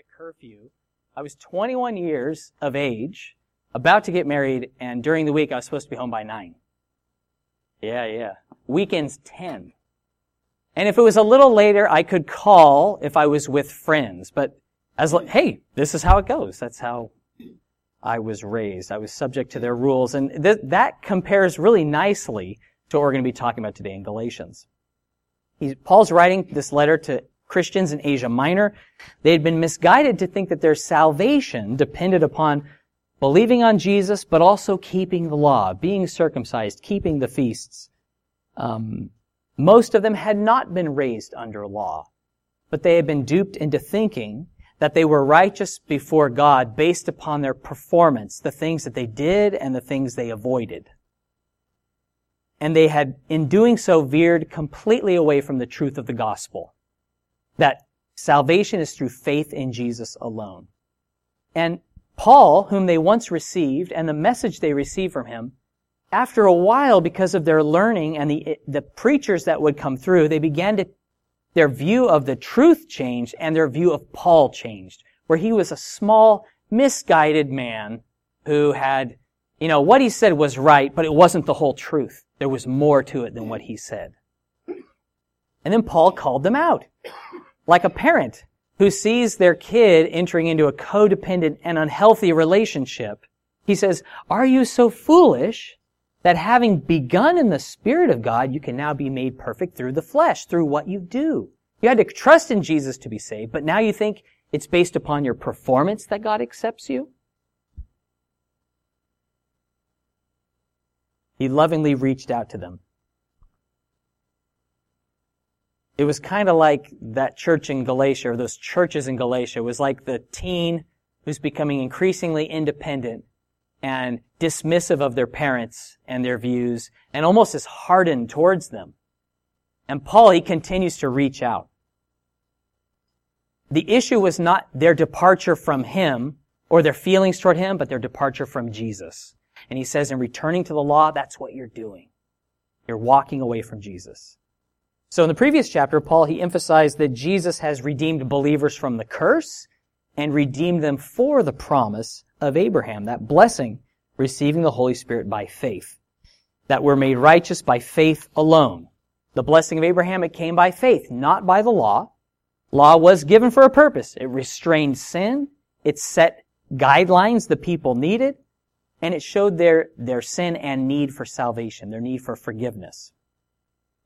a curfew. I was 21 years of age, about to get married, and during the week I was supposed to be home by 9. Yeah, yeah. Weekends 10. And if it was a little later, I could call if I was with friends. But as like, hey, this is how it goes. That's how I was raised. I was subject to their rules. And th- that compares really nicely to what we're going to be talking about today in Galatians. He's, Paul's writing this letter to Christians in Asia Minor. They had been misguided to think that their salvation depended upon believing on Jesus, but also keeping the law, being circumcised, keeping the feasts. Um, most of them had not been raised under law, but they had been duped into thinking that they were righteous before God based upon their performance, the things that they did and the things they avoided. And they had, in doing so, veered completely away from the truth of the gospel. That salvation is through faith in Jesus alone. And Paul, whom they once received, and the message they received from him, after a while, because of their learning and the, the preachers that would come through, they began to, their view of the truth changed and their view of Paul changed, where he was a small, misguided man who had, you know, what he said was right, but it wasn't the whole truth. There was more to it than what he said. And then Paul called them out. Like a parent who sees their kid entering into a codependent and unhealthy relationship. He says, are you so foolish that having begun in the Spirit of God, you can now be made perfect through the flesh, through what you do. You had to trust in Jesus to be saved, but now you think it's based upon your performance that God accepts you? He lovingly reached out to them. It was kind of like that church in Galatia, or those churches in Galatia. It was like the teen who's becoming increasingly independent and dismissive of their parents and their views and almost as hardened towards them. And Paul, he continues to reach out. The issue was not their departure from him or their feelings toward him, but their departure from Jesus. And he says in returning to the law, that's what you're doing. You're walking away from Jesus. So in the previous chapter, Paul, he emphasized that Jesus has redeemed believers from the curse and redeemed them for the promise of Abraham, that blessing, receiving the Holy Spirit by faith. That we're made righteous by faith alone. The blessing of Abraham, it came by faith, not by the law. Law was given for a purpose. It restrained sin. It set guidelines the people needed. And it showed their, their sin and need for salvation, their need for forgiveness.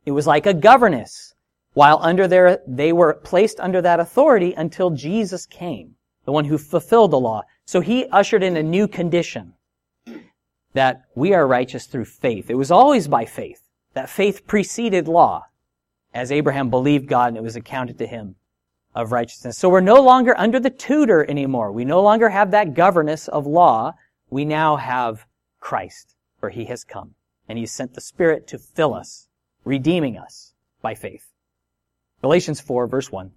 It was like a governess. While under their, they were placed under that authority until Jesus came, the one who fulfilled the law. So he ushered in a new condition that we are righteous through faith. It was always by faith. That faith preceded law as Abraham believed God and it was accounted to him of righteousness. So we're no longer under the tutor anymore. We no longer have that governess of law. We now have Christ, for he has come and he sent the Spirit to fill us, redeeming us by faith. Galatians 4 verse 1.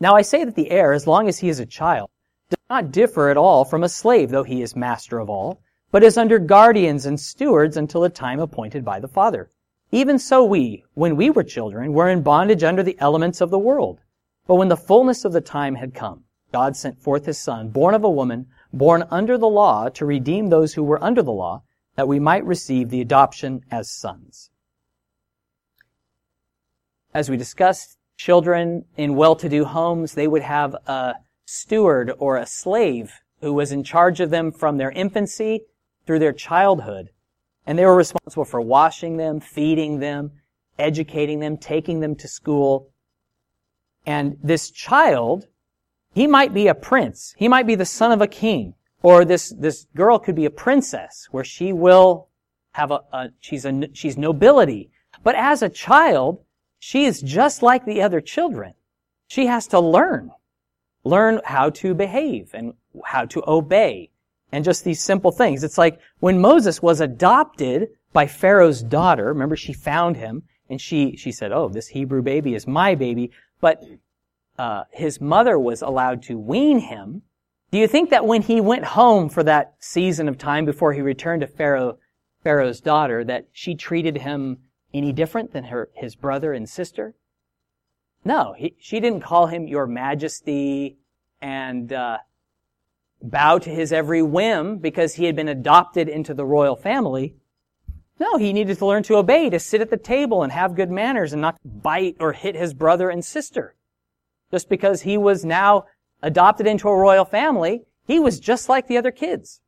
Now I say that the heir, as long as he is a child, does not differ at all from a slave, though he is master of all, but is under guardians and stewards until the time appointed by the Father. Even so we, when we were children, were in bondage under the elements of the world. But when the fullness of the time had come, God sent forth his Son, born of a woman, born under the law, to redeem those who were under the law, that we might receive the adoption as sons. As we discussed, children in well-to-do homes, they would have a steward or a slave who was in charge of them from their infancy through their childhood. And they were responsible for washing them, feeding them, educating them, taking them to school. And this child, he might be a prince. He might be the son of a king. Or this, this girl could be a princess where she will have a, a she's a, she's nobility. But as a child, she is just like the other children. She has to learn learn how to behave and how to obey and just these simple things. It's like when Moses was adopted by Pharaoh's daughter, remember she found him and she, she said, oh, this Hebrew baby is my baby, but uh, his mother was allowed to wean him. Do you think that when he went home for that season of time before he returned to Pharaoh, Pharaoh's daughter, that she treated him any different than her, his brother and sister? No, he, she didn't call him your majesty and uh, bow to his every whim because he had been adopted into the royal family. No, he needed to learn to obey, to sit at the table and have good manners and not bite or hit his brother and sister. Just because he was now adopted into a royal family, he was just like the other kids.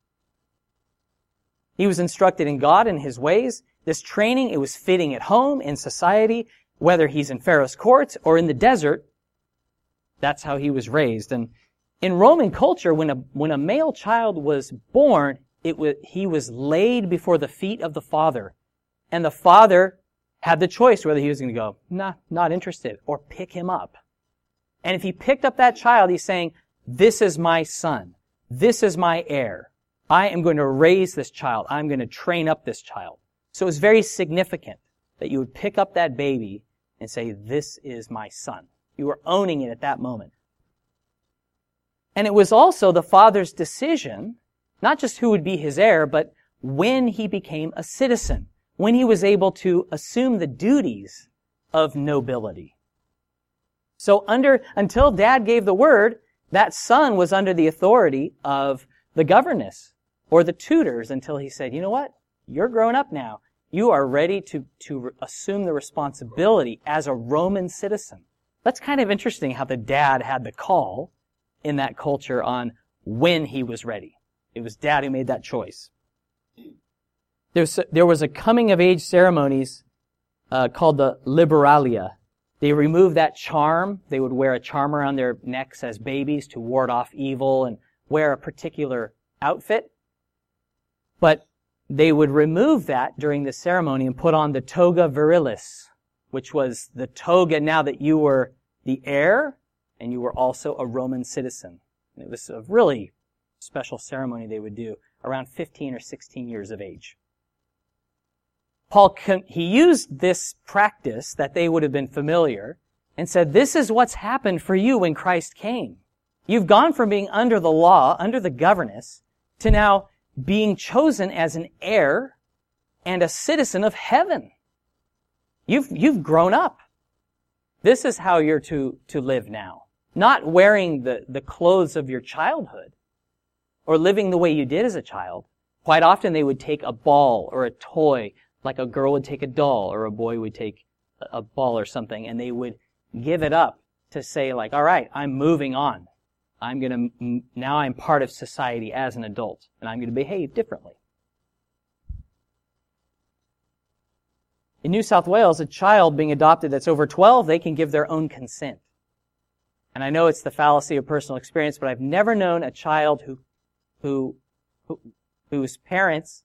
He was instructed in God and his ways. This training, it was fitting at home, in society, whether he's in Pharaoh's court or in the desert. That's how he was raised. And in Roman culture, when a, when a male child was born, it was, he was laid before the feet of the father. And the father had the choice whether he was going to go, nah, not interested, or pick him up. And if he picked up that child, he's saying, this is my son. This is my heir. I am going to raise this child. I'm going to train up this child. So it's very significant that you would pick up that baby and say, this is my son. You were owning it at that moment. And it was also the father's decision, not just who would be his heir, but when he became a citizen, when he was able to assume the duties of nobility. So under, until dad gave the word, that son was under the authority of the governess or the tutors until he said, you know what? You're grown up now. You are ready to, to assume the responsibility as a Roman citizen. That's kind of interesting how the dad had the call in that culture on when he was ready. It was dad who made that choice. There's, there was a coming of age ceremonies uh, called the liberalia. They removed that charm. They would wear a charm around their necks as babies to ward off evil and wear a particular outfit. But they would remove that during the ceremony and put on the toga virilis, which was the toga now that you were the heir and you were also a Roman citizen. And it was a really special ceremony they would do around 15 or 16 years of age. Paul, he used this practice that they would have been familiar and said, this is what's happened for you when Christ came. You've gone from being under the law, under the governance, to now being chosen as an heir and a citizen of heaven. You've, you've grown up. This is how you're to, to live now. Not wearing the, the clothes of your childhood or living the way you did as a child. Quite often they would take a ball or a toy, like a girl would take a doll or a boy would take a ball or something, and they would give it up to say like, all right, I'm moving on. I'm gonna, now I'm part of society as an adult, and I'm gonna behave differently. In New South Wales, a child being adopted that's over 12, they can give their own consent. And I know it's the fallacy of personal experience, but I've never known a child who, who, who whose parents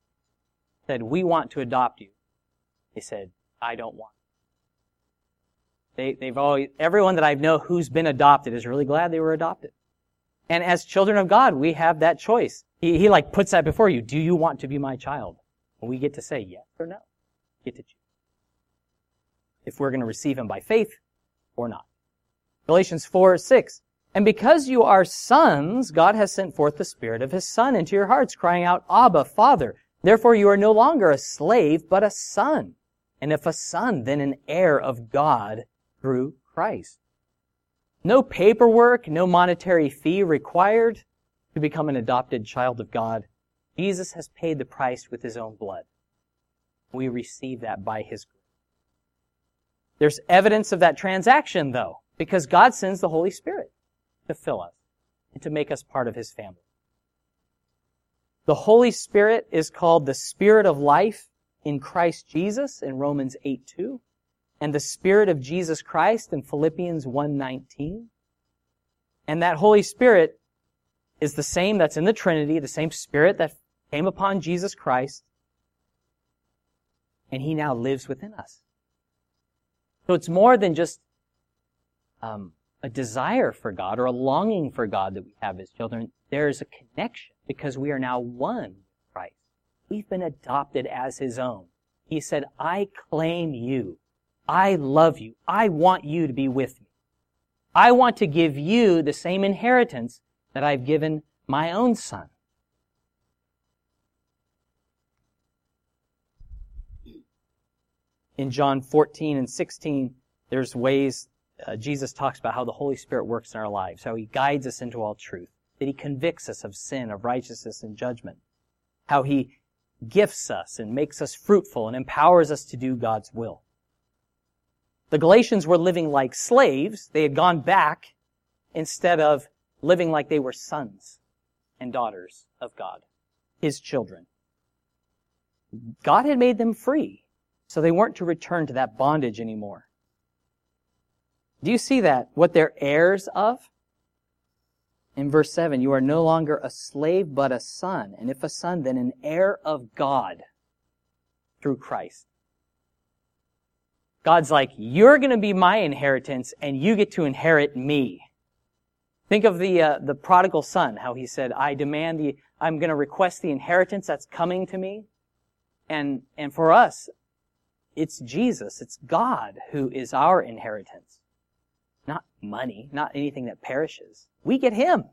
said, we want to adopt you. They said, I don't want. They, they've always, everyone that I know who's been adopted is really glad they were adopted. And as children of God, we have that choice. He, he like puts that before you. Do you want to be my child? And we get to say yes or no. Get to choose. If we're going to receive him by faith or not. Galatians 4, 6. And because you are sons, God has sent forth the Spirit of His Son into your hearts, crying out, Abba, Father. Therefore you are no longer a slave, but a son. And if a son, then an heir of God through Christ. No paperwork, no monetary fee required to become an adopted child of God. Jesus has paid the price with His own blood. We receive that by His grace. There's evidence of that transaction, though because God sends the Holy Spirit to fill us and to make us part of His family. The Holy Spirit is called the Spirit of life in Christ Jesus in Romans 8 2, and the Spirit of Jesus Christ in Philippians 1:19. And that Holy Spirit is the same that's in the Trinity, the same Spirit that came upon Jesus Christ, and He now lives within us. So it's more than just um, a desire for God or a longing for God that we have as children. There is a connection because we are now one with Christ. We've been adopted as His own. He said, I claim you. I love you. I want you to be with me. I want to give you the same inheritance that I've given my own son. In John 14 and 16, there's ways uh, Jesus talks about how the Holy Spirit works in our lives, how He guides us into all truth, that He convicts us of sin, of righteousness, and judgment, how He gifts us and makes us fruitful and empowers us to do God's will. The Galatians were living like slaves. They had gone back instead of living like they were sons and daughters of God, His children. God had made them free, so they weren't to return to that bondage anymore. Do you see that? What they're heirs of? In verse 7, you are no longer a slave, but a son. And if a son, then an heir of God through Christ. God's like, you're going to be my inheritance and you get to inherit me. Think of the, uh, the prodigal son, how he said, I demand the, I'm going to request the inheritance that's coming to me. And, and for us, it's Jesus, it's God who is our inheritance. Not money, not anything that perishes. We get Him,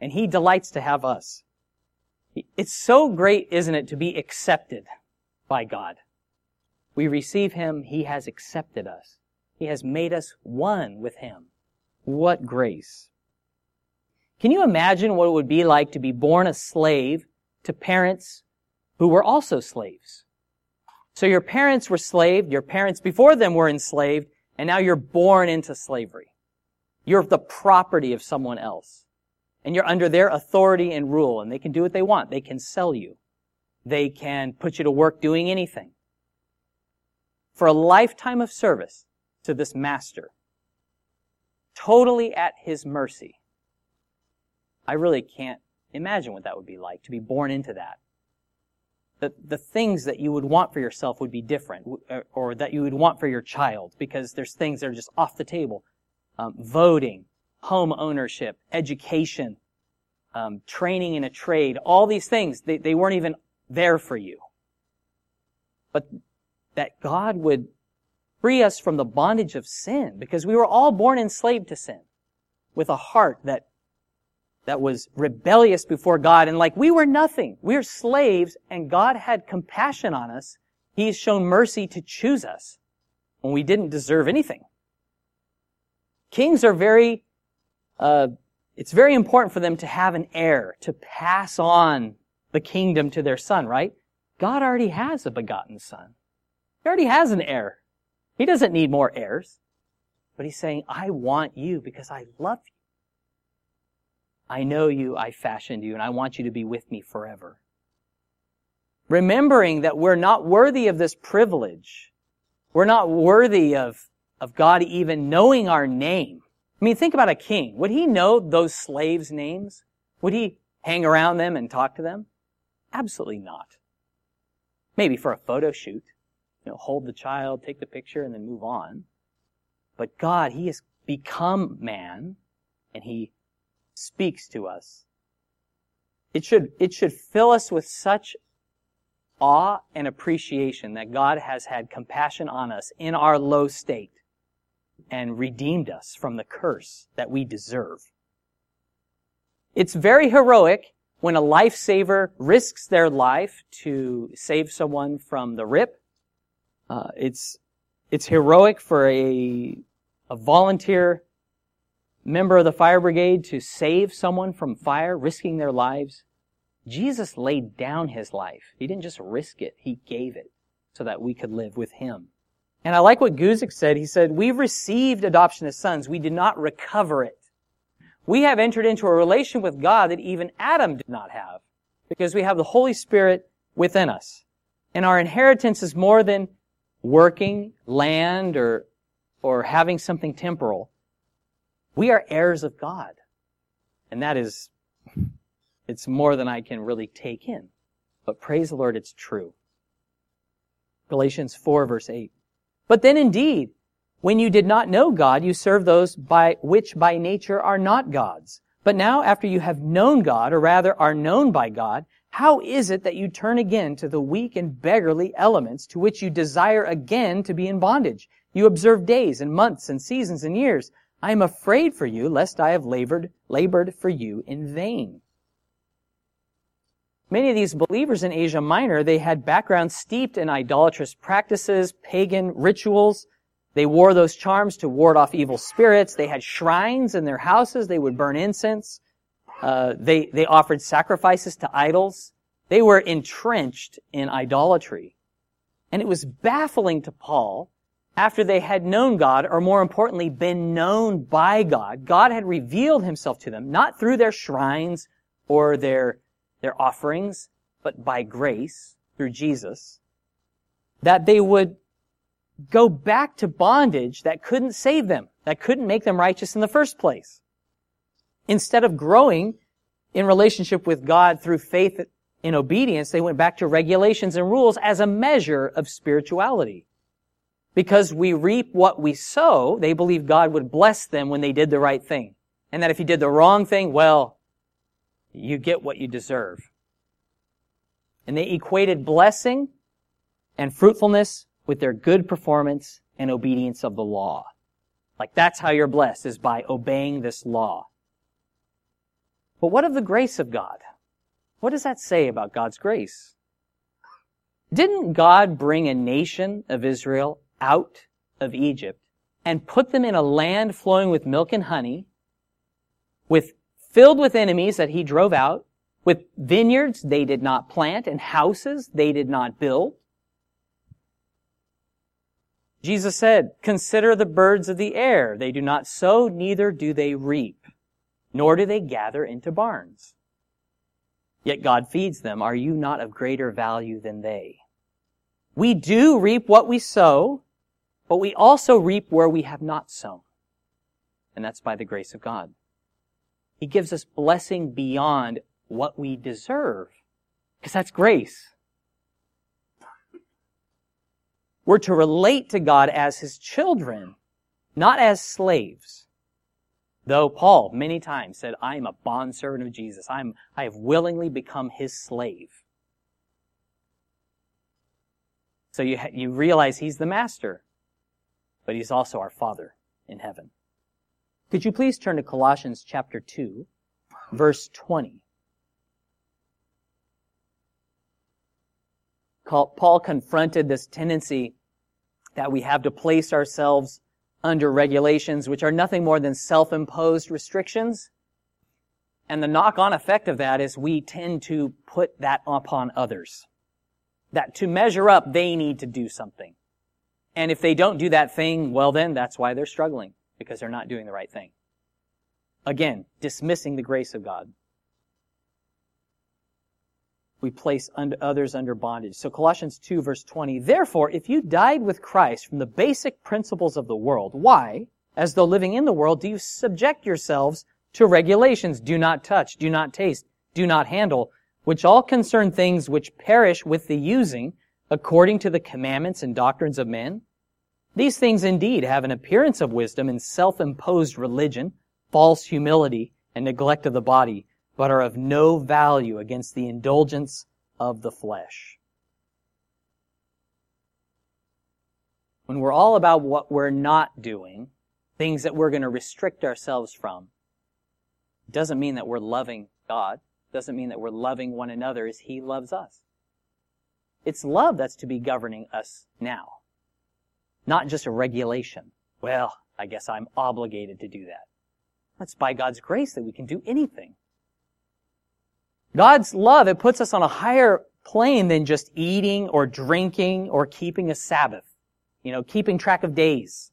and He delights to have us. It's so great, isn't it, to be accepted by God. We receive Him, He has accepted us. He has made us one with Him. What grace. Can you imagine what it would be like to be born a slave to parents who were also slaves? So your parents were slaved, your parents before them were enslaved, and now you're born into slavery. You're the property of someone else. And you're under their authority and rule, and they can do what they want. They can sell you. They can put you to work doing anything. For a lifetime of service to this master, totally at his mercy. I really can't imagine what that would be like to be born into that. The, the things that you would want for yourself would be different, or that you would want for your child, because there's things that are just off the table um, voting, home ownership, education, um, training in a trade, all these things, they, they weren't even there for you. But that God would free us from the bondage of sin, because we were all born enslaved to sin, with a heart that that was rebellious before God, and like we were nothing. We are slaves, and God had compassion on us. He's shown mercy to choose us when we didn't deserve anything. Kings are very, uh, it's very important for them to have an heir, to pass on the kingdom to their son, right? God already has a begotten son. He already has an heir. He doesn't need more heirs. But he's saying, I want you because I love you. I know you, I fashioned you, and I want you to be with me forever. Remembering that we're not worthy of this privilege. We're not worthy of of God even knowing our name. I mean, think about a king. Would he know those slaves' names? Would he hang around them and talk to them? Absolutely not. Maybe for a photo shoot. You know, hold the child, take the picture, and then move on. But God, He has become man, and He speaks to us. It should, it should fill us with such awe and appreciation that God has had compassion on us in our low state and redeemed us from the curse that we deserve. It's very heroic when a lifesaver risks their life to save someone from the rip. Uh, it's it's heroic for a a volunteer member of the fire brigade to save someone from fire, risking their lives. Jesus laid down his life. He didn't just risk it; he gave it so that we could live with him. And I like what Guzik said. He said, we've received adoption as sons. We did not recover it. We have entered into a relation with God that even Adam did not have because we have the Holy Spirit within us. And our inheritance is more than working, land, or, or having something temporal. We are heirs of God. And that is, it's more than I can really take in. But praise the Lord, it's true. Galatians 4 verse 8. But then indeed, when you did not know God, you served those by which by nature are not gods. But now after you have known God, or rather are known by God, how is it that you turn again to the weak and beggarly elements to which you desire again to be in bondage? You observe days and months and seasons and years. I am afraid for you lest I have labored, labored for you in vain. Many of these believers in Asia Minor, they had backgrounds steeped in idolatrous practices, pagan rituals. They wore those charms to ward off evil spirits. They had shrines in their houses. They would burn incense. Uh, they, they offered sacrifices to idols. They were entrenched in idolatry. And it was baffling to Paul after they had known God, or more importantly, been known by God. God had revealed himself to them, not through their shrines or their, their offerings, but by grace through Jesus, that they would go back to bondage that couldn't save them, that couldn't make them righteous in the first place. Instead of growing in relationship with God through faith in obedience, they went back to regulations and rules as a measure of spirituality. Because we reap what we sow, they believed God would bless them when they did the right thing. And that if you did the wrong thing, well, you get what you deserve. And they equated blessing and fruitfulness with their good performance and obedience of the law. Like that's how you're blessed, is by obeying this law. But what of the grace of God? What does that say about God's grace? Didn't God bring a nation of Israel out of Egypt and put them in a land flowing with milk and honey, with filled with enemies that he drove out, with vineyards they did not plant and houses they did not build? Jesus said, Consider the birds of the air. They do not sow, neither do they reap, nor do they gather into barns. Yet God feeds them. Are you not of greater value than they? We do reap what we sow, but we also reap where we have not sown. And that's by the grace of God. He gives us blessing beyond what we deserve. Because that's grace. We're to relate to God as His children, not as slaves. Though Paul many times said, I am a bondservant of Jesus. I'm, I have willingly become His slave. So you, you realize He's the master, but He's also our Father in heaven. Could you please turn to Colossians chapter 2, verse 20? Paul confronted this tendency that we have to place ourselves under regulations which are nothing more than self-imposed restrictions. And the knock-on effect of that is we tend to put that upon others. That to measure up, they need to do something. And if they don't do that thing, well then, that's why they're struggling, because they're not doing the right thing. Again, dismissing the grace of God we place others under bondage. So Colossians 2 verse 20, therefore, if you died with Christ from the basic principles of the world, why, as though living in the world, do you subject yourselves to regulations, do not touch, do not taste, do not handle, which all concern things which perish with the using, according to the commandments and doctrines of men? These things indeed have an appearance of wisdom in self-imposed religion, false humility, and neglect of the body, but are of no value against the indulgence of the flesh. When we're all about what we're not doing, things that we're going to restrict ourselves from, doesn't mean that we're loving God. Doesn't mean that we're loving one another as He loves us. It's love that's to be governing us now. Not just a regulation. Well, I guess I'm obligated to do that. That's by God's grace that we can do anything. God's love, it puts us on a higher plane than just eating or drinking or keeping a Sabbath. You know, keeping track of days.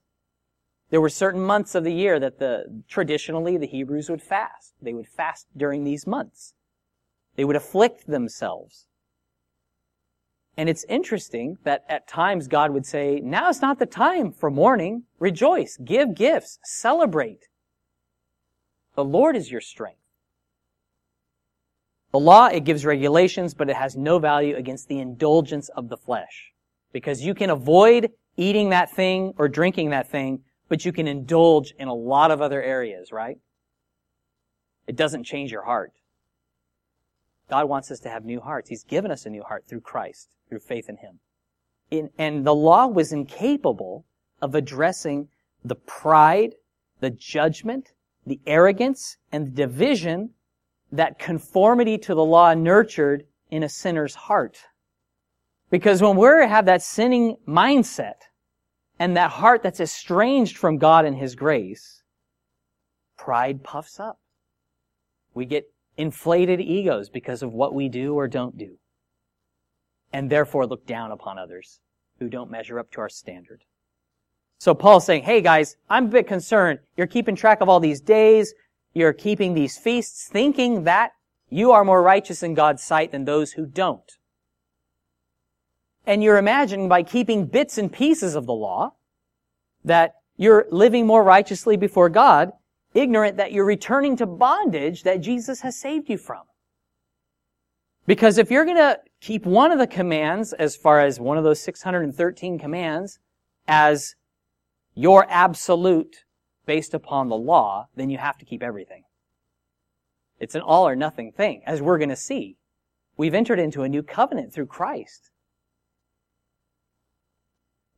There were certain months of the year that the, traditionally the Hebrews would fast. They would fast during these months. They would afflict themselves. And it's interesting that at times God would say, now is not the time for mourning. Rejoice. Give gifts. Celebrate. The Lord is your strength. The law, it gives regulations, but it has no value against the indulgence of the flesh. Because you can avoid eating that thing or drinking that thing, but you can indulge in a lot of other areas, right? It doesn't change your heart. God wants us to have new hearts. He's given us a new heart through Christ, through faith in Him. In, and the law was incapable of addressing the pride, the judgment, the arrogance, and the division that conformity to the law nurtured in a sinner's heart. Because when we have that sinning mindset, and that heart that's estranged from God and His grace, pride puffs up. We get inflated egos because of what we do or don't do. And therefore look down upon others who don't measure up to our standard. So Paul's saying, hey guys, I'm a bit concerned. You're keeping track of all these days. You're keeping these feasts thinking that you are more righteous in God's sight than those who don't. And you're imagining by keeping bits and pieces of the law that you're living more righteously before God, ignorant that you're returning to bondage that Jesus has saved you from. Because if you're going to keep one of the commands, as far as one of those 613 commands, as your absolute based upon the law, then you have to keep everything. It's an all or nothing thing, as we're going to see. We've entered into a new covenant through Christ.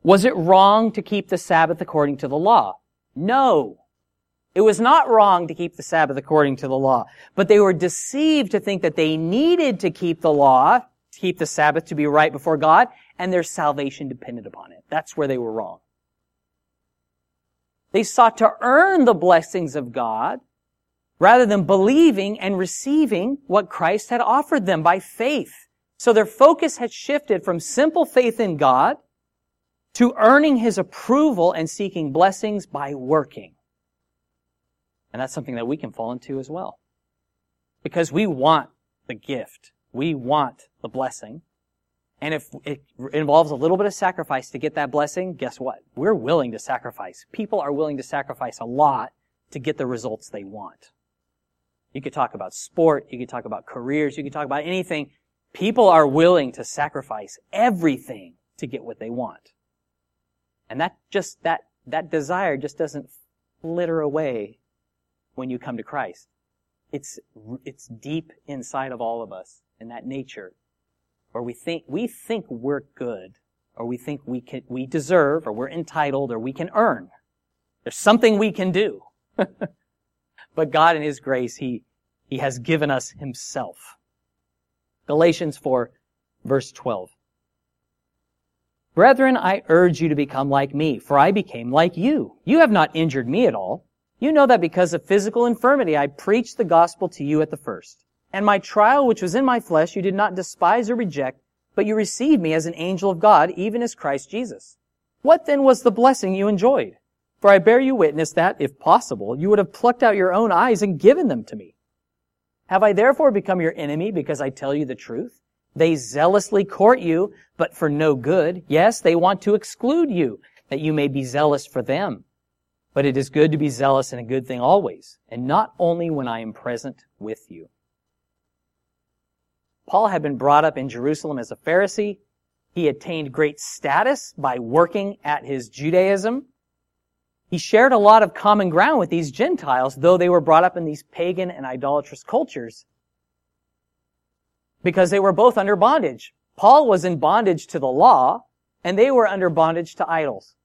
Was it wrong to keep the Sabbath according to the law? No. It was not wrong to keep the Sabbath according to the law, but they were deceived to think that they needed to keep the law, to keep the Sabbath to be right before God, and their salvation depended upon it. That's where they were wrong. They sought to earn the blessings of God rather than believing and receiving what Christ had offered them by faith. So their focus had shifted from simple faith in God to earning His approval and seeking blessings by working. And that's something that we can fall into as well. Because we want the gift. We want the blessing. And if it involves a little bit of sacrifice to get that blessing, guess what? We're willing to sacrifice. People are willing to sacrifice a lot to get the results they want. You could talk about sport, you could talk about careers, you could talk about anything. People are willing to sacrifice everything to get what they want. And that just, that, that desire just doesn't flitter away when you come to Christ. It's, it's deep inside of all of us in that nature where we think, we think we're good or we think we can, we deserve or we're entitled or we can earn. There's something we can do. but God in His grace, He, He has given us Himself. Galatians 4 verse 12. Brethren, I urge you to become like me, for I became like you. You have not injured me at all. You know that because of physical infirmity I preached the gospel to you at the first. And my trial which was in my flesh you did not despise or reject, but you received me as an angel of God, even as Christ Jesus. What then was the blessing you enjoyed? For I bear you witness that, if possible, you would have plucked out your own eyes and given them to me. Have I therefore become your enemy because I tell you the truth? They zealously court you, but for no good. Yes, they want to exclude you, that you may be zealous for them. But it is good to be zealous in a good thing always, and not only when I am present with you. Paul had been brought up in Jerusalem as a Pharisee. He attained great status by working at his Judaism. He shared a lot of common ground with these Gentiles, though they were brought up in these pagan and idolatrous cultures because they were both under bondage. Paul was in bondage to the law, and they were under bondage to idols,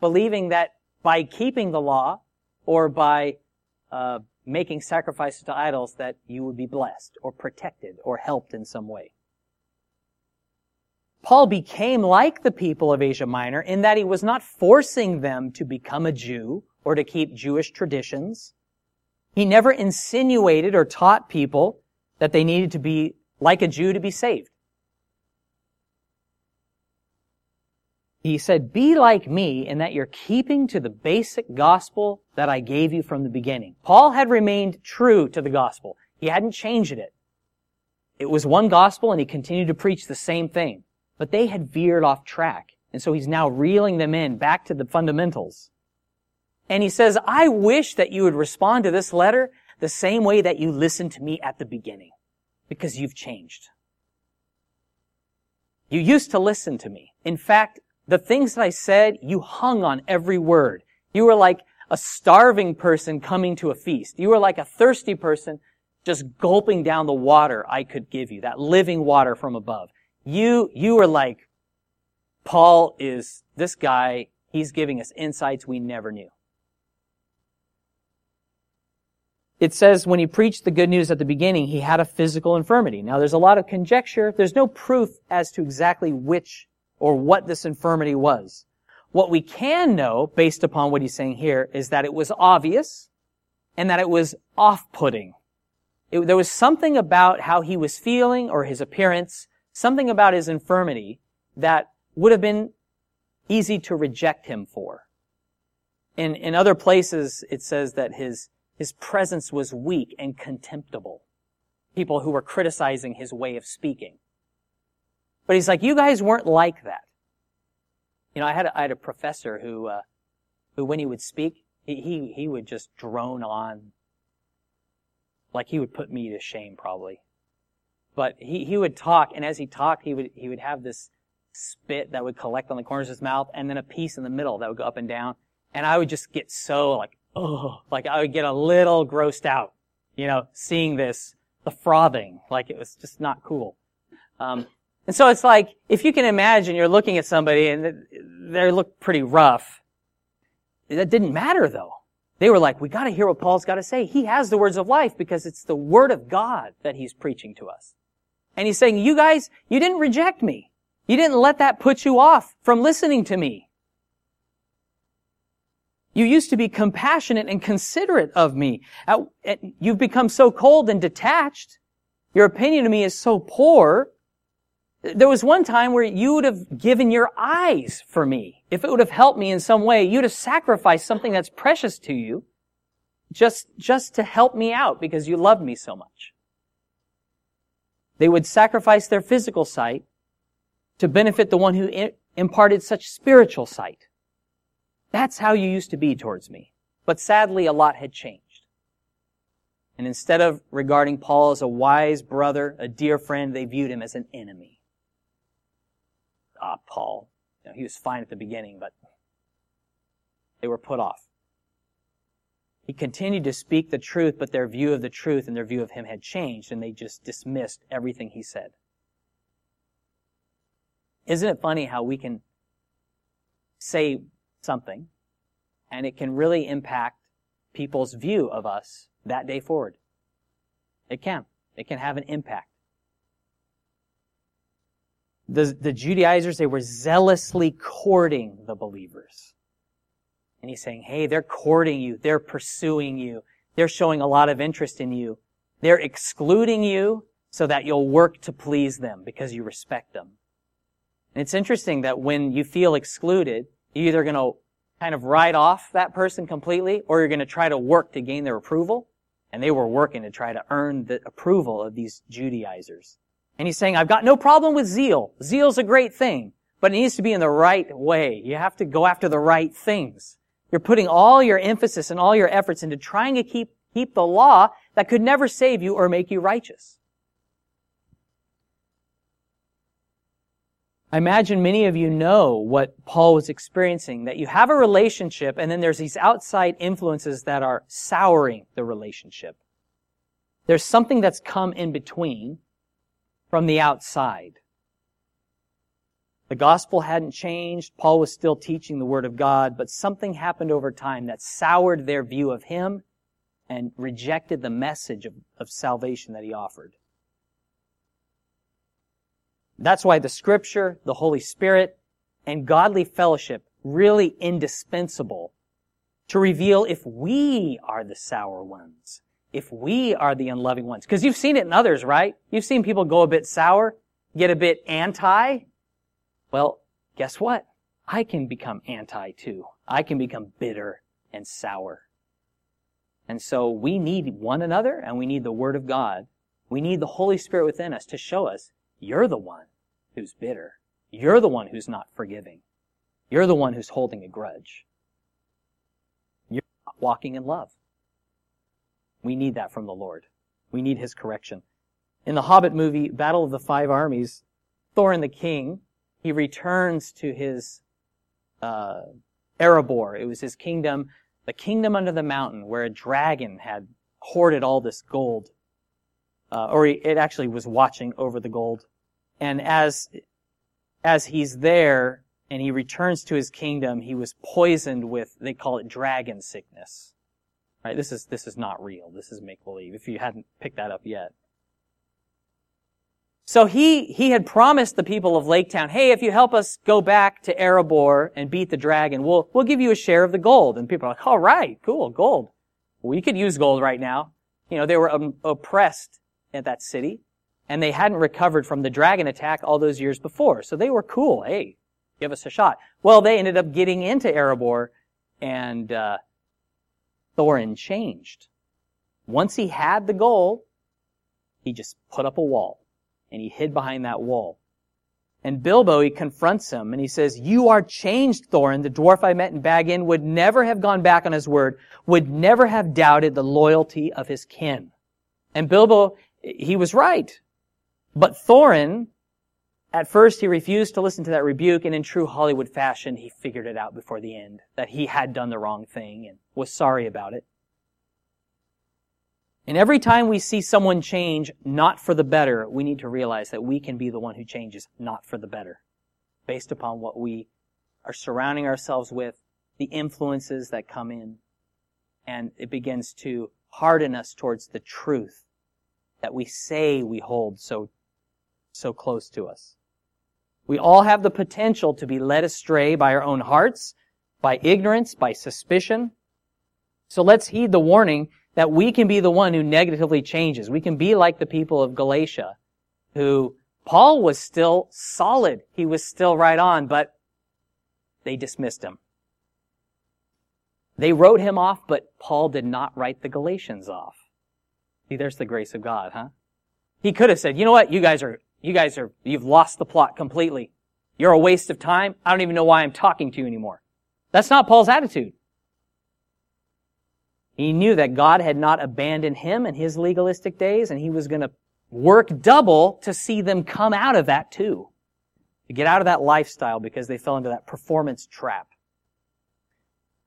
believing that by keeping the law or by uh, making sacrifices to idols that you would be blessed or protected or helped in some way. Paul became like the people of Asia Minor in that he was not forcing them to become a Jew or to keep Jewish traditions. He never insinuated or taught people that they needed to be like a Jew to be saved. He said, be like me in that you're keeping to the basic gospel that I gave you from the beginning. Paul had remained true to the gospel. He hadn't changed it. It was one gospel and he continued to preach the same thing. But they had veered off track. And so he's now reeling them in back to the fundamentals. And he says, I wish that you would respond to this letter the same way that you listened to me at the beginning because you've changed. You used to listen to me. In fact, the things that I said, you hung on every word. You were like a starving person coming to a feast. You were like a thirsty person just gulping down the water I could give you, that living water from above. You, you were like, Paul is this guy, he's giving us insights we never knew. it says when he preached the good news at the beginning, he had a physical infirmity. Now there's a lot of conjecture. There's no proof as to exactly which or what this infirmity was. What we can know, based upon what he's saying here, is that it was obvious and that it was off-putting. It, there was something about how he was feeling or his appearance, something about his infirmity that would have been easy to reject him for. In, in other places, it says that his, his presence was weak and contemptible. People who were criticizing his way of speaking. But he's like, you guys weren't like that. You know, I had a, I had a professor who, uh, who when he would speak, he, he, he would just drone on. Like he would put me to shame probably. But he, he would talk, and as he talked, he would, he would have this spit that would collect on the corners of his mouth, and then a piece in the middle that would go up and down. And I would just get so like, oh, like I would get a little grossed out, you know, seeing this, the frothing, like it was just not cool. Um, and so it's like, if you can imagine you're looking at somebody and they look pretty rough. That didn't matter though. They were like, we gotta hear what Paul's gotta say. He has the words of life because it's the word of God that he's preaching to us. And he's saying, you guys, you didn't reject me. You didn't let that put you off from listening to me. You used to be compassionate and considerate of me. You've become so cold and detached. Your opinion of me is so poor there was one time where you would have given your eyes for me. If it would have helped me in some way, you'd have sacrificed something that's precious to you just, just to help me out because you love me so much. They would sacrifice their physical sight to benefit the one who imparted such spiritual sight. That's how you used to be towards me. But sadly, a lot had changed. And instead of regarding Paul as a wise brother, a dear friend, they viewed him as an enemy uh, Paul. You know, he was fine at the beginning, but they were put off. He continued to speak the truth, but their view of the truth and their view of him had changed, and they just dismissed everything he said. Isn't it funny how we can say something and it can really impact people's view of us that day forward? It can. It can have an impact the, the Judaizers, they were zealously courting the believers. And he's saying, hey, they're courting you. They're pursuing you. They're showing a lot of interest in you. They're excluding you so that you'll work to please them because you respect them. And it's interesting that when you feel excluded, you're either going to kind of write off that person completely or you're going to try to work to gain their approval. And they were working to try to earn the approval of these Judaizers. And he's saying, I've got no problem with zeal. Zeal's a great thing, but it needs to be in the right way. You have to go after the right things. You're putting all your emphasis and all your efforts into trying to keep, keep the law that could never save you or make you righteous. I imagine many of you know what Paul was experiencing, that you have a relationship and then there's these outside influences that are souring the relationship. There's something that's come in between from the outside. The gospel hadn't changed. Paul was still teaching the word of God, but something happened over time that soured their view of him and rejected the message of, of salvation that he offered. That's why the scripture, the Holy Spirit, and godly fellowship really indispensable to reveal if we are the sour ones if we are the unloving ones. Because you've seen it in others, right? You've seen people go a bit sour, get a bit anti. Well, guess what? I can become anti too. I can become bitter and sour. And so we need one another and we need the Word of God. We need the Holy Spirit within us to show us you're the one who's bitter. You're the one who's not forgiving. You're the one who's holding a grudge. You're not walking in love. We need that from the Lord. We need His correction. In the Hobbit movie, Battle of the Five Armies, Thorin the King, he returns to his uh, Erebor. It was his kingdom, the kingdom under the mountain, where a dragon had hoarded all this gold. Uh, or he, it actually was watching over the gold. And as, as he's there and he returns to his kingdom, he was poisoned with, they call it dragon sickness. Right? This is, this is not real. This is make believe, if you hadn't picked that up yet. So he, he had promised the people of Lake Town, hey, if you help us go back to Erebor and beat the dragon, we'll, we'll give you a share of the gold. And people are like, all right, cool, gold. We could use gold right now. You know, they were um, oppressed at that city and they hadn't recovered from the dragon attack all those years before. So they were cool. Hey, give us a shot. Well, they ended up getting into Erebor and, uh, Thorin changed. Once he had the gold, he just put up a wall and he hid behind that wall. And Bilbo, he confronts him and he says, You are changed, Thorin. The dwarf I met in Bag End would never have gone back on his word, would never have doubted the loyalty of his kin. And Bilbo, he was right. But Thorin, at first he refused to listen to that rebuke, and in true Hollywood fashion, he figured it out before the end, that he had done the wrong thing and was sorry about it. And every time we see someone change not for the better, we need to realize that we can be the one who changes not for the better, based upon what we are surrounding ourselves with, the influences that come in, and it begins to harden us towards the truth that we say we hold so, so close to us. We all have the potential to be led astray by our own hearts, by ignorance, by suspicion. So let's heed the warning that we can be the one who negatively changes. We can be like the people of Galatia who Paul was still solid. He was still right on, but they dismissed him. They wrote him off, but Paul did not write the Galatians off. See, there's the grace of God, huh? He could have said, you know what? You guys are, you guys are, you've lost the plot completely. You're a waste of time. I don't even know why I'm talking to you anymore. That's not Paul's attitude. He knew that God had not abandoned him in his legalistic days, and he was going to work double to see them come out of that too. To get out of that lifestyle because they fell into that performance trap.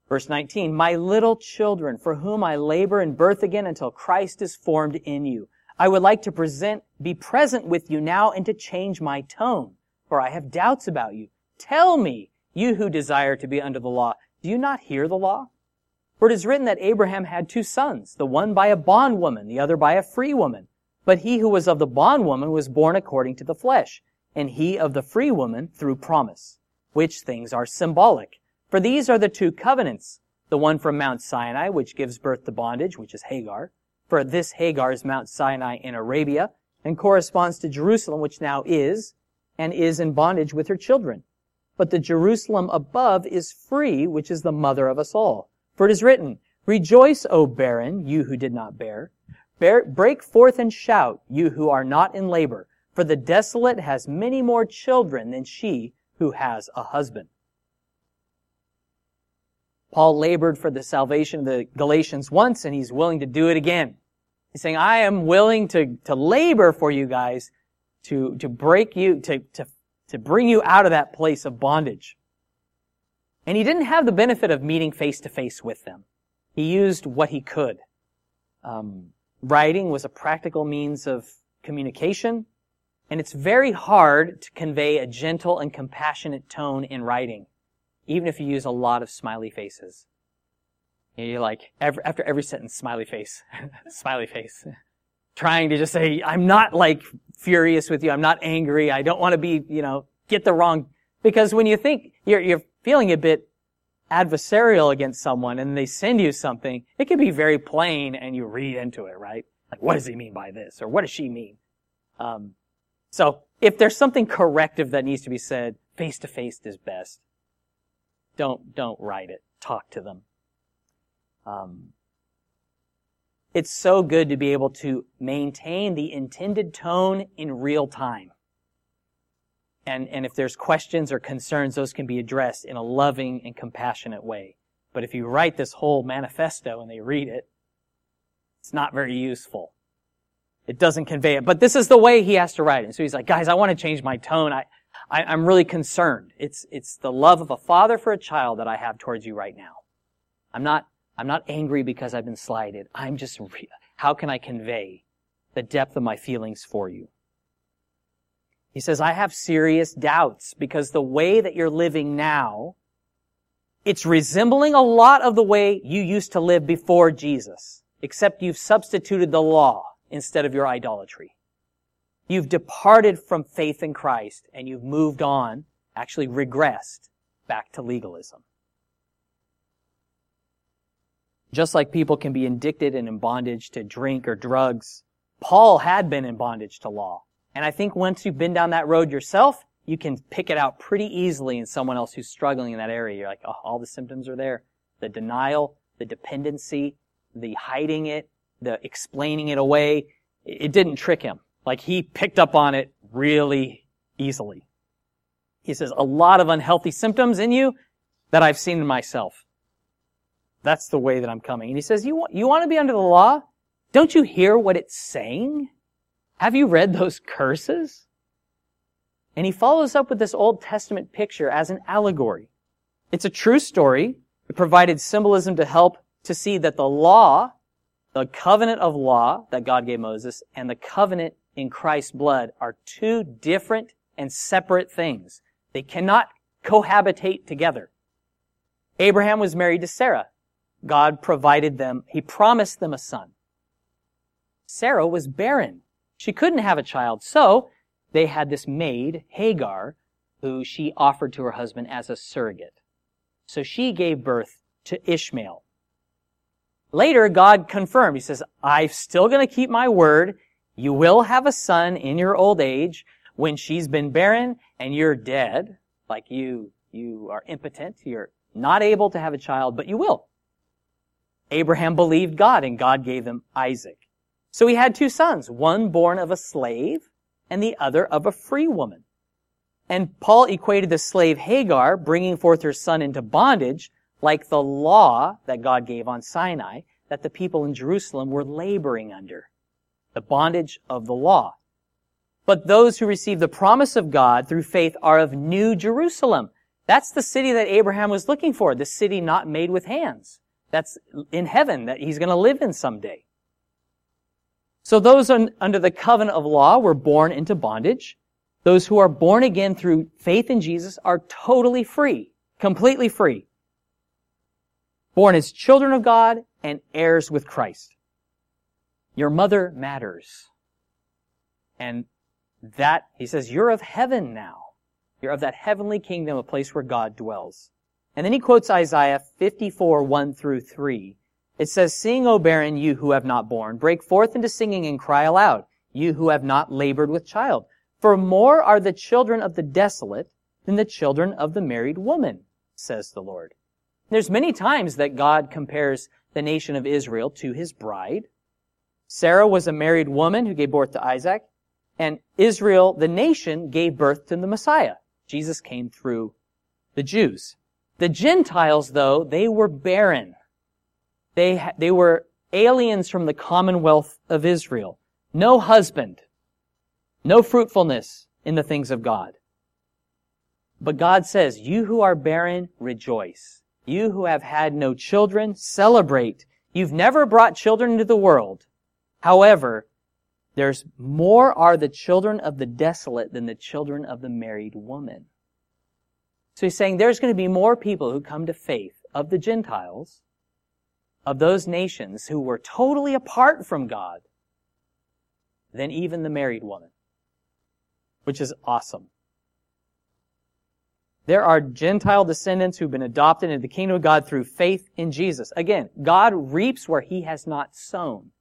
Verse 19, My little children, for whom I labor in birth again until Christ is formed in you. I would like to present, be present with you now and to change my tone, for I have doubts about you. Tell me, you who desire to be under the law, do you not hear the law? For it is written that Abraham had two sons, the one by a bondwoman, the other by a free woman. But he who was of the bondwoman was born according to the flesh, and he of the free woman through promise, which things are symbolic. For these are the two covenants, the one from Mount Sinai, which gives birth to bondage, which is Hagar. For this Hagar is Mount Sinai in Arabia, and corresponds to Jerusalem, which now is, and is in bondage with her children. But the Jerusalem above is free, which is the mother of us all. For it is written, Rejoice, O barren, you who did not bear. bear. Break forth and shout, you who are not in labor. For the desolate has many more children than she who has a husband. Paul labored for the salvation of the Galatians once, and he's willing to do it again. He's saying, I am willing to, to labor for you guys to, to break you, to, to, to bring you out of that place of bondage. And he didn't have the benefit of meeting face to face with them. He used what he could. Um, writing was a practical means of communication, and it's very hard to convey a gentle and compassionate tone in writing, even if you use a lot of smiley faces. You're like, every, after every sentence, smiley face, smiley face. Trying to just say, I'm not like furious with you, I'm not angry, I don't want to be, you know, get the wrong, because when you think, you're, you're feeling a bit adversarial against someone and they send you something, it can be very plain and you read into it, right? Like, what does he mean by this? Or what does she mean? Um, so if there's something corrective that needs to be said, face to face is best. Don't, don't write it. Talk to them. Um, it's so good to be able to maintain the intended tone in real time. And, and if there's questions or concerns, those can be addressed in a loving and compassionate way. But if you write this whole manifesto and they read it, it's not very useful. It doesn't convey it. But this is the way he has to write it. So he's like, guys, I want to change my tone. I, I, I'm really concerned. It's, it's the love of a father for a child that I have towards you right now. I'm not, I'm not angry because I've been slighted. I'm just, re- how can I convey the depth of my feelings for you? He says, I have serious doubts because the way that you're living now, it's resembling a lot of the way you used to live before Jesus, except you've substituted the law instead of your idolatry. You've departed from faith in Christ and you've moved on, actually regressed back to legalism. Just like people can be addicted and in bondage to drink or drugs, Paul had been in bondage to law. And I think once you've been down that road yourself, you can pick it out pretty easily in someone else who's struggling in that area. You're like, oh, all the symptoms are there. The denial, the dependency, the hiding it, the explaining it away. It didn't trick him. Like he picked up on it really easily. He says, a lot of unhealthy symptoms in you that I've seen in myself. That's the way that I'm coming. And he says, you, want, you want to be under the law? Don't you hear what it's saying? Have you read those curses? And he follows up with this Old Testament picture as an allegory. It's a true story. It provided symbolism to help to see that the law, the covenant of law that God gave Moses, and the covenant in Christ's blood are two different and separate things. They cannot cohabitate together. Abraham was married to Sarah. God provided them, he promised them a son. Sarah was barren. She couldn't have a child, so they had this maid, Hagar, who she offered to her husband as a surrogate. So she gave birth to Ishmael. Later, God confirmed. He says, I'm still going to keep my word. You will have a son in your old age when she's been barren and you're dead, like you, you are impotent, you're not able to have a child, but you will. Abraham believed God and God gave him Isaac. So he had two sons, one born of a slave and the other of a free woman. And Paul equated the slave Hagar bringing forth her son into bondage like the law that God gave on Sinai that the people in Jerusalem were laboring under. The bondage of the law. But those who receive the promise of God through faith are of New Jerusalem. That's the city that Abraham was looking for, the city not made with hands. That's in heaven that he's going to live in someday. So those under the covenant of law were born into bondage. Those who are born again through faith in Jesus are totally free, completely free. Born as children of God and heirs with Christ. Your mother matters. And that, he says, you're of heaven now. You're of that heavenly kingdom, a place where God dwells. And then he quotes Isaiah 54, 1 through 3. It says, Sing, O barren, you who have not borne. Break forth into singing and cry aloud, you who have not labored with child. For more are the children of the desolate than the children of the married woman, says the Lord. There's many times that God compares the nation of Israel to his bride. Sarah was a married woman who gave birth to Isaac, and Israel, the nation, gave birth to the Messiah. Jesus came through the Jews. The Gentiles, though, they were barren. They, they were aliens from the commonwealth of Israel. No husband. No fruitfulness in the things of God. But God says, you who are barren, rejoice. You who have had no children, celebrate. You've never brought children into the world. However, there's more are the children of the desolate than the children of the married woman. So he's saying there's going to be more people who come to faith of the Gentiles, of those nations who were totally apart from God, than even the married woman, which is awesome. There are Gentile descendants who've been adopted into the kingdom of God through faith in Jesus. Again, God reaps where he has not sown.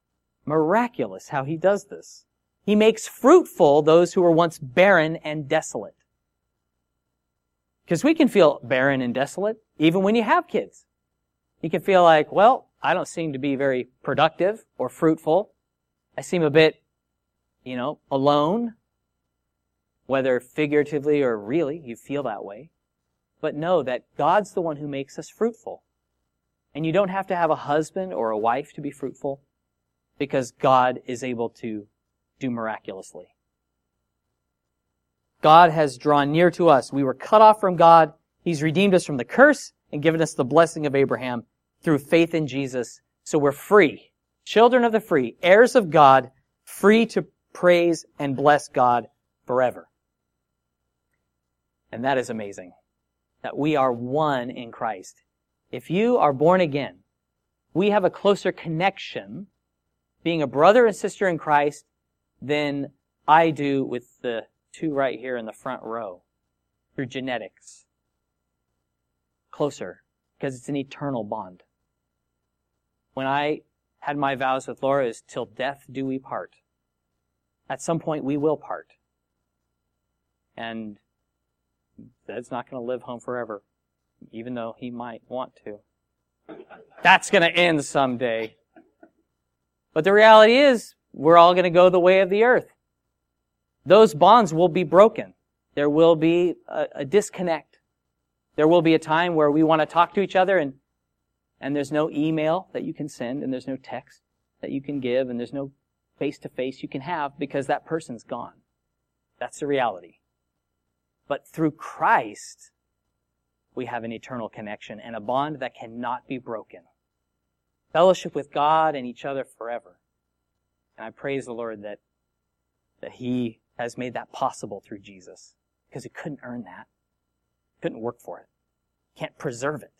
Miraculous how he does this. He makes fruitful those who were once barren and desolate. Because we can feel barren and desolate even when you have kids. You can feel like, well, I don't seem to be very productive or fruitful. I seem a bit, you know, alone. Whether figuratively or really, you feel that way. But know that God's the one who makes us fruitful. And you don't have to have a husband or a wife to be fruitful because God is able to do miraculously. God has drawn near to us. We were cut off from God. He's redeemed us from the curse and given us the blessing of Abraham through faith in Jesus. So we're free. Children of the free, heirs of God, free to praise and bless God forever. And that is amazing. That we are one in Christ. If you are born again, we have a closer connection being a brother and sister in Christ than I do with the two right here in the front row through genetics. Closer, because it's an eternal bond. When I had my vows with Laura is till death do we part. At some point we will part. And Zed's not going to live home forever, even though he might want to. That's going to end someday. But the reality is, we're all going to go the way of the earth. Those bonds will be broken. There will be a, a disconnect. There will be a time where we want to talk to each other and, and there's no email that you can send and there's no text that you can give and there's no face to face you can have because that person's gone. That's the reality. But through Christ, we have an eternal connection and a bond that cannot be broken. Fellowship with God and each other forever. And I praise the Lord that, that He has made that possible through Jesus. Because He couldn't earn that. Couldn't work for it. Can't preserve it.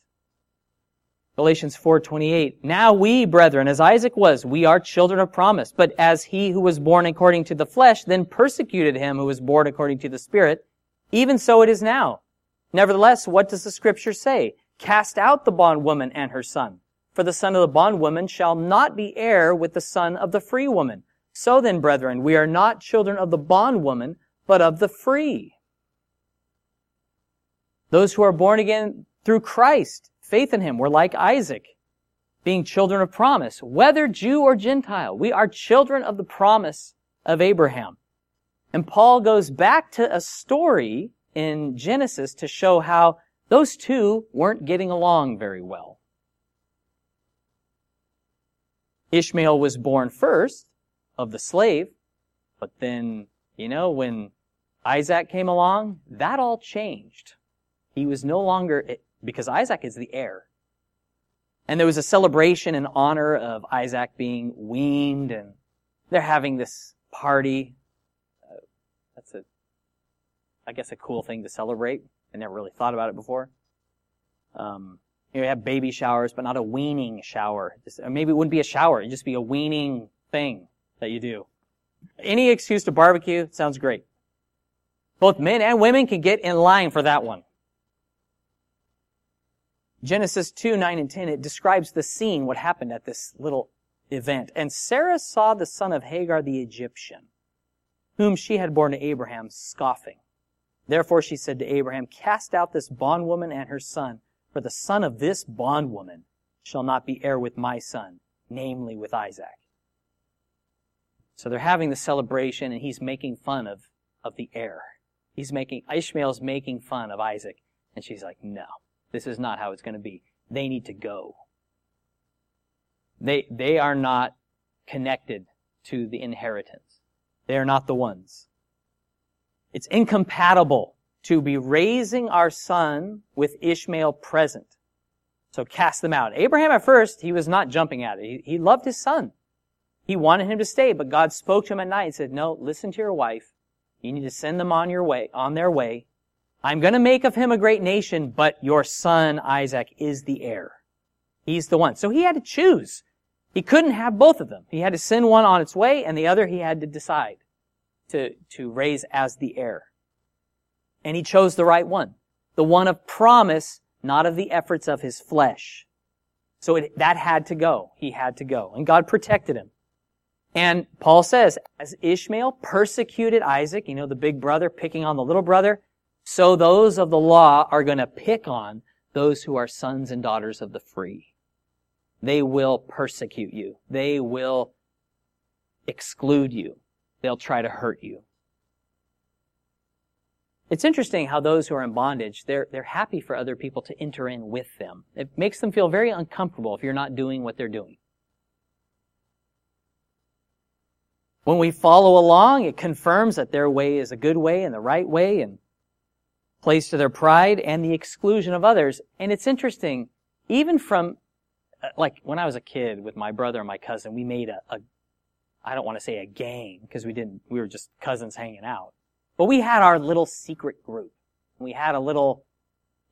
Galatians 4:28 Now we brethren as Isaac was we are children of promise but as he who was born according to the flesh then persecuted him who was born according to the spirit even so it is now Nevertheless what does the scripture say Cast out the bondwoman and her son for the son of the bondwoman shall not be heir with the son of the free woman. So then, brethren, we are not children of the bondwoman, but of the free. Those who are born again through Christ, faith in Him, we're like Isaac, being children of promise, whether Jew or Gentile. We are children of the promise of Abraham. And Paul goes back to a story in Genesis to show how those two weren't getting along very well. Ishmael was born first of the slave, but then, you know, when Isaac came along, that all changed. He was no longer, because Isaac is the heir. And there was a celebration in honor of Isaac being weaned, and they're having this party. Uh, that's a, I guess, a cool thing to celebrate. I never really thought about it before. Um, you, know, have baby showers, but not a weaning shower. Just, maybe it wouldn't be a shower. It'd just be a weaning thing that you do. Any excuse to barbecue sounds great. Both men and women can get in line for that one. Genesis 2, 9 and 10, it describes the scene, what happened at this little event. And Sarah saw the son of Hagar the Egyptian, whom she had borne to Abraham, scoffing. Therefore she said to Abraham, Cast out this bondwoman and her son, for the son of this bondwoman shall not be heir with my son, namely with Isaac. So they're having the celebration and he's making fun of, of the heir. He's making, Ishmael's making fun of Isaac. And she's like, no, this is not how it's going to be. They need to go. They, they are not connected to the inheritance. They are not the ones. It's incompatible to be raising our son with Ishmael present. So cast them out. Abraham at first, he was not jumping at it. He, he loved his son. He wanted him to stay, but God spoke to him at night and said, no, listen to your wife. You need to send them on your way, on their way. I'm going to make of him a great nation, but your son Isaac is the heir. He's the one. So he had to choose. He couldn't have both of them. He had to send one on its way and the other he had to decide to, to raise as the heir. And he chose the right one. The one of promise, not of the efforts of his flesh. So it, that had to go. He had to go. And God protected him. And Paul says, as Ishmael persecuted Isaac, you know, the big brother picking on the little brother, so those of the law are going to pick on those who are sons and daughters of the free. They will persecute you. They will exclude you. They'll try to hurt you. It's interesting how those who are in bondage, they're, they're happy for other people to enter in with them. It makes them feel very uncomfortable if you're not doing what they're doing. When we follow along, it confirms that their way is a good way and the right way and plays to their pride and the exclusion of others. And it's interesting, even from, uh, like, when I was a kid with my brother and my cousin, we made a, a I don't want to say a gang, because we didn't, we were just cousins hanging out. But we had our little secret group. We had a little,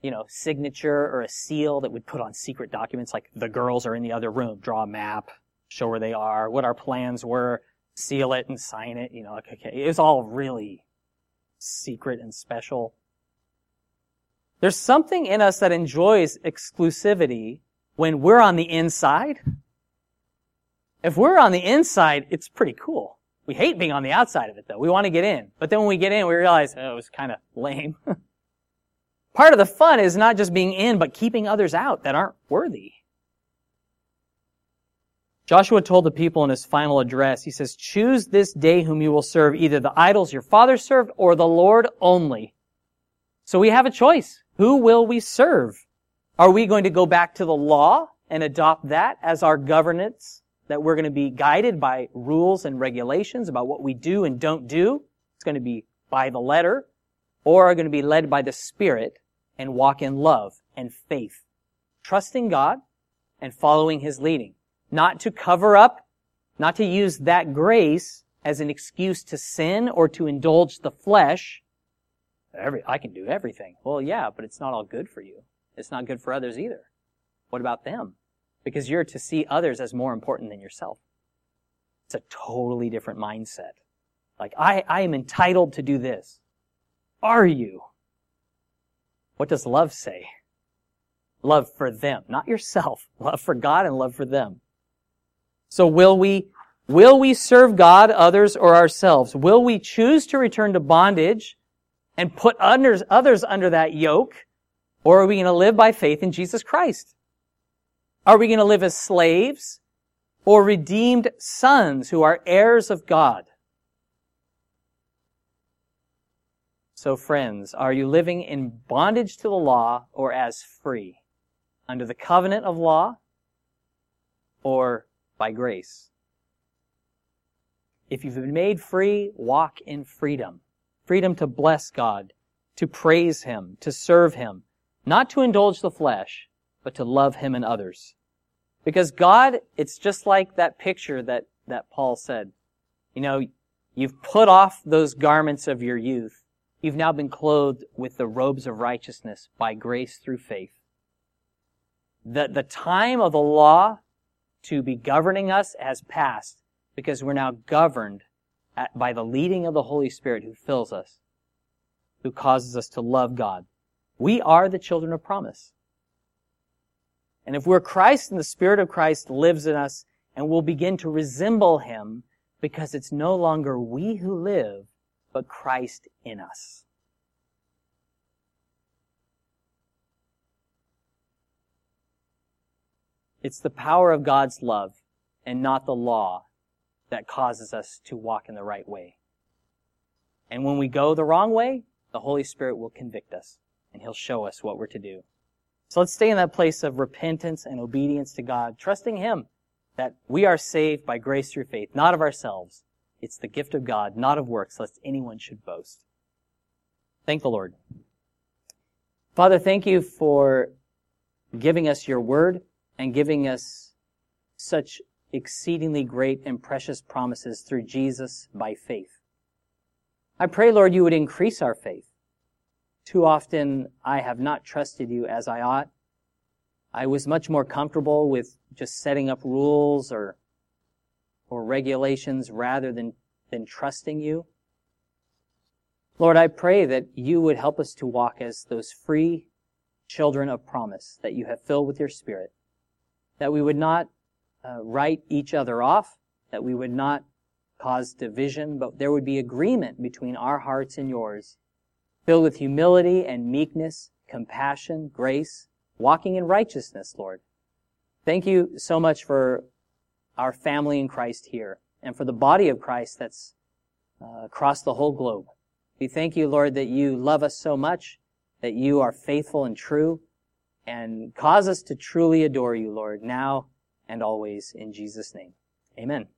you know, signature or a seal that we'd put on secret documents like the girls are in the other room, draw a map, show where they are, what our plans were, seal it and sign it. You know, like, okay, it was all really secret and special. There's something in us that enjoys exclusivity when we're on the inside. If we're on the inside, it's pretty cool. We hate being on the outside of it though. We want to get in. But then when we get in, we realize, oh, it was kind of lame. Part of the fun is not just being in, but keeping others out that aren't worthy. Joshua told the people in his final address, he says, choose this day whom you will serve, either the idols your father served or the Lord only. So we have a choice. Who will we serve? Are we going to go back to the law and adopt that as our governance? That we're going to be guided by rules and regulations about what we do and don't do? It's going to be by the letter. Or are going to be led by the Spirit and walk in love and faith, trusting God and following His leading not to cover up, not to use that grace as an excuse to sin or to indulge the flesh. Every, I can do everything. Well, yeah, but it's not all good for you. It's not good for others either. What about them? Because you're to see others as more important than yourself. It's a totally different mindset. Like, I, I am entitled to do this. Are you? What does love say? Love for them, not yourself. Love for God and love for them. So will we, will we serve God, others, or ourselves? Will we choose to return to bondage and put others, others under that yoke? Or are we going to live by faith in Jesus Christ? Are we going to live as slaves or redeemed sons who are heirs of God? So friends, are you living in bondage to the law or as free? Under the covenant of law or by grace. If you've been made free, walk in freedom. Freedom to bless God, to praise Him, to serve Him, not to indulge the flesh, but to love Him and others. Because God, it's just like that picture that, that Paul said. You know, you've put off those garments of your youth. You've now been clothed with the robes of righteousness by grace through faith. The, the time of the law to be governing us has passed because we're now governed at, by the leading of the Holy Spirit who fills us, who causes us to love God. We are the children of promise. And if we're Christ and the Spirit of Christ lives in us and we'll begin to resemble Him because it's no longer we who live, but Christ in us. It's the power of God's love and not the law that causes us to walk in the right way. And when we go the wrong way, the Holy Spirit will convict us and He'll show us what we're to do. So let's stay in that place of repentance and obedience to God, trusting Him that we are saved by grace through faith, not of ourselves. It's the gift of God, not of works, lest anyone should boast. Thank the Lord. Father, thank you for giving us your word and giving us such exceedingly great and precious promises through Jesus by faith. I pray, Lord, you would increase our faith. Too often I have not trusted you as I ought. I was much more comfortable with just setting up rules or, or regulations rather than, than trusting you. Lord, I pray that you would help us to walk as those free children of promise that you have filled with your spirit that we would not uh, write each other off, that we would not cause division, but there would be agreement between our hearts and yours, filled with humility and meekness, compassion, grace, walking in righteousness, Lord. Thank you so much for our family in Christ here and for the body of Christ that's uh, across the whole globe. We thank you, Lord, that you love us so much, that you are faithful and true, and cause us to truly adore you, Lord, now and always in Jesus' name. Amen.